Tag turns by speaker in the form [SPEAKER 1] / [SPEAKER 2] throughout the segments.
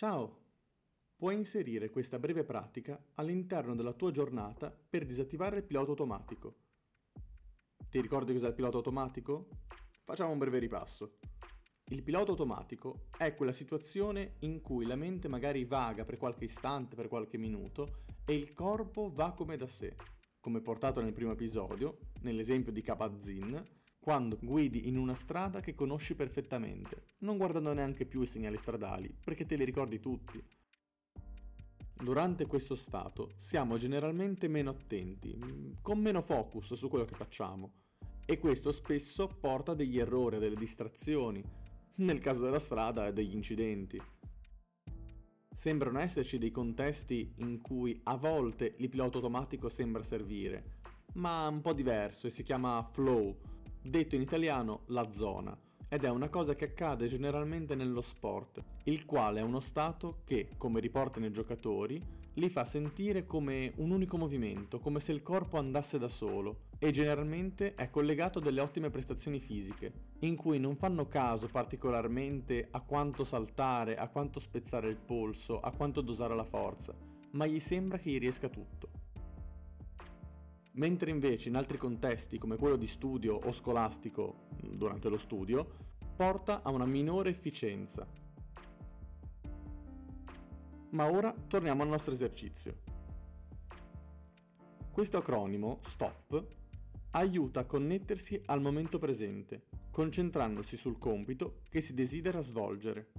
[SPEAKER 1] Ciao! Puoi inserire questa breve pratica all'interno della tua giornata per disattivare il pilota automatico. Ti ricordi cos'è il pilota automatico? Facciamo un breve ripasso. Il pilota automatico è quella situazione in cui la mente magari vaga per qualche istante, per qualche minuto e il corpo va come da sé, come portato nel primo episodio, nell'esempio di Kabat-Zinn, quando guidi in una strada che conosci perfettamente, non guardando neanche più i segnali stradali, perché te li ricordi tutti. Durante questo stato siamo generalmente meno attenti, con meno focus su quello che facciamo, e questo spesso porta a degli errori, a delle distrazioni, nel caso della strada degli incidenti. Sembrano esserci dei contesti in cui a volte il pilota automatico sembra servire, ma un po' diverso e si chiama flow, detto in italiano la zona, ed è una cosa che accade generalmente nello sport, il quale è uno stato che, come riportano i giocatori, li fa sentire come un unico movimento, come se il corpo andasse da solo, e generalmente è collegato a delle ottime prestazioni fisiche, in cui non fanno caso particolarmente a quanto saltare, a quanto spezzare il polso, a quanto dosare la forza, ma gli sembra che gli riesca tutto mentre invece in altri contesti come quello di studio o scolastico durante lo studio porta a una minore efficienza. Ma ora torniamo al nostro esercizio. Questo acronimo, STOP, aiuta a connettersi al momento presente, concentrandosi sul compito che si desidera svolgere.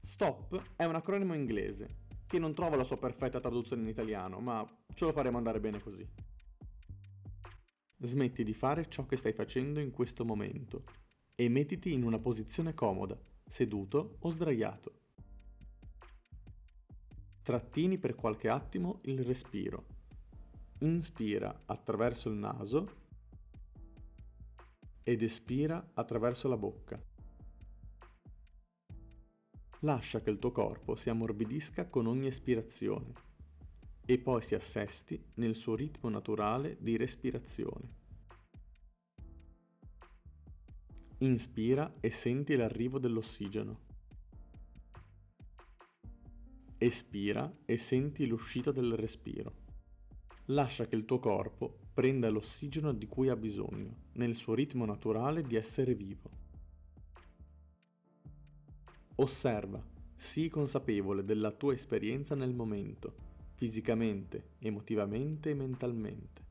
[SPEAKER 1] STOP è un acronimo inglese che non trova la sua perfetta traduzione in italiano, ma ce lo faremo andare bene così. Smetti di fare ciò che stai facendo in questo momento e mettiti in una posizione comoda, seduto o sdraiato. Trattini per qualche attimo il respiro. Inspira attraverso il naso ed espira attraverso la bocca. Lascia che il tuo corpo si ammorbidisca con ogni espirazione e poi si assesti nel suo ritmo naturale di respirazione. Inspira e senti l'arrivo dell'ossigeno. Espira e senti l'uscita del respiro. Lascia che il tuo corpo prenda l'ossigeno di cui ha bisogno, nel suo ritmo naturale di essere vivo. Osserva, sii consapevole della tua esperienza nel momento, fisicamente, emotivamente e mentalmente.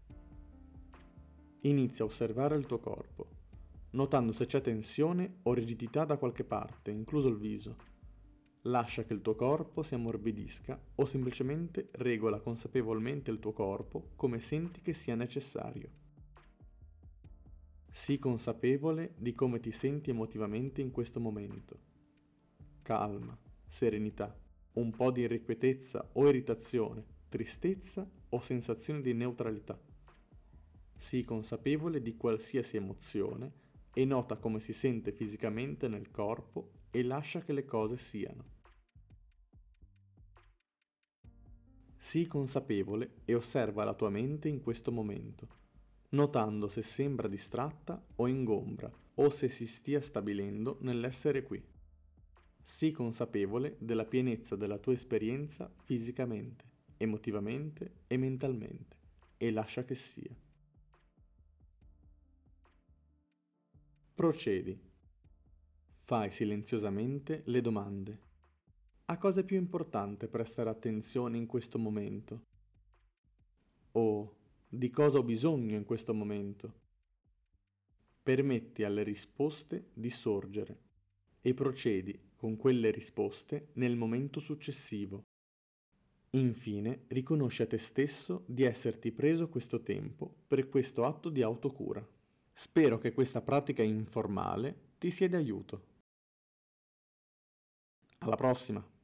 [SPEAKER 1] Inizia a osservare il tuo corpo, notando se c'è tensione o rigidità da qualche parte, incluso il viso. Lascia che il tuo corpo si ammorbidisca o semplicemente regola consapevolmente il tuo corpo come senti che sia necessario. Sii consapevole di come ti senti emotivamente in questo momento calma, serenità, un po' di irrequietezza o irritazione, tristezza o sensazione di neutralità. Sii consapevole di qualsiasi emozione e nota come si sente fisicamente nel corpo e lascia che le cose siano. Sii consapevole e osserva la tua mente in questo momento, notando se sembra distratta o ingombra o se si stia stabilendo nell'essere qui. Sii consapevole della pienezza della tua esperienza fisicamente, emotivamente e mentalmente e lascia che sia. Procedi. Fai silenziosamente le domande. A cosa è più importante prestare attenzione in questo momento? O di cosa ho bisogno in questo momento? Permetti alle risposte di sorgere e procedi con quelle risposte nel momento successivo. Infine, riconosci a te stesso di esserti preso questo tempo per questo atto di autocura. Spero che questa pratica informale ti sia di aiuto. Alla prossima!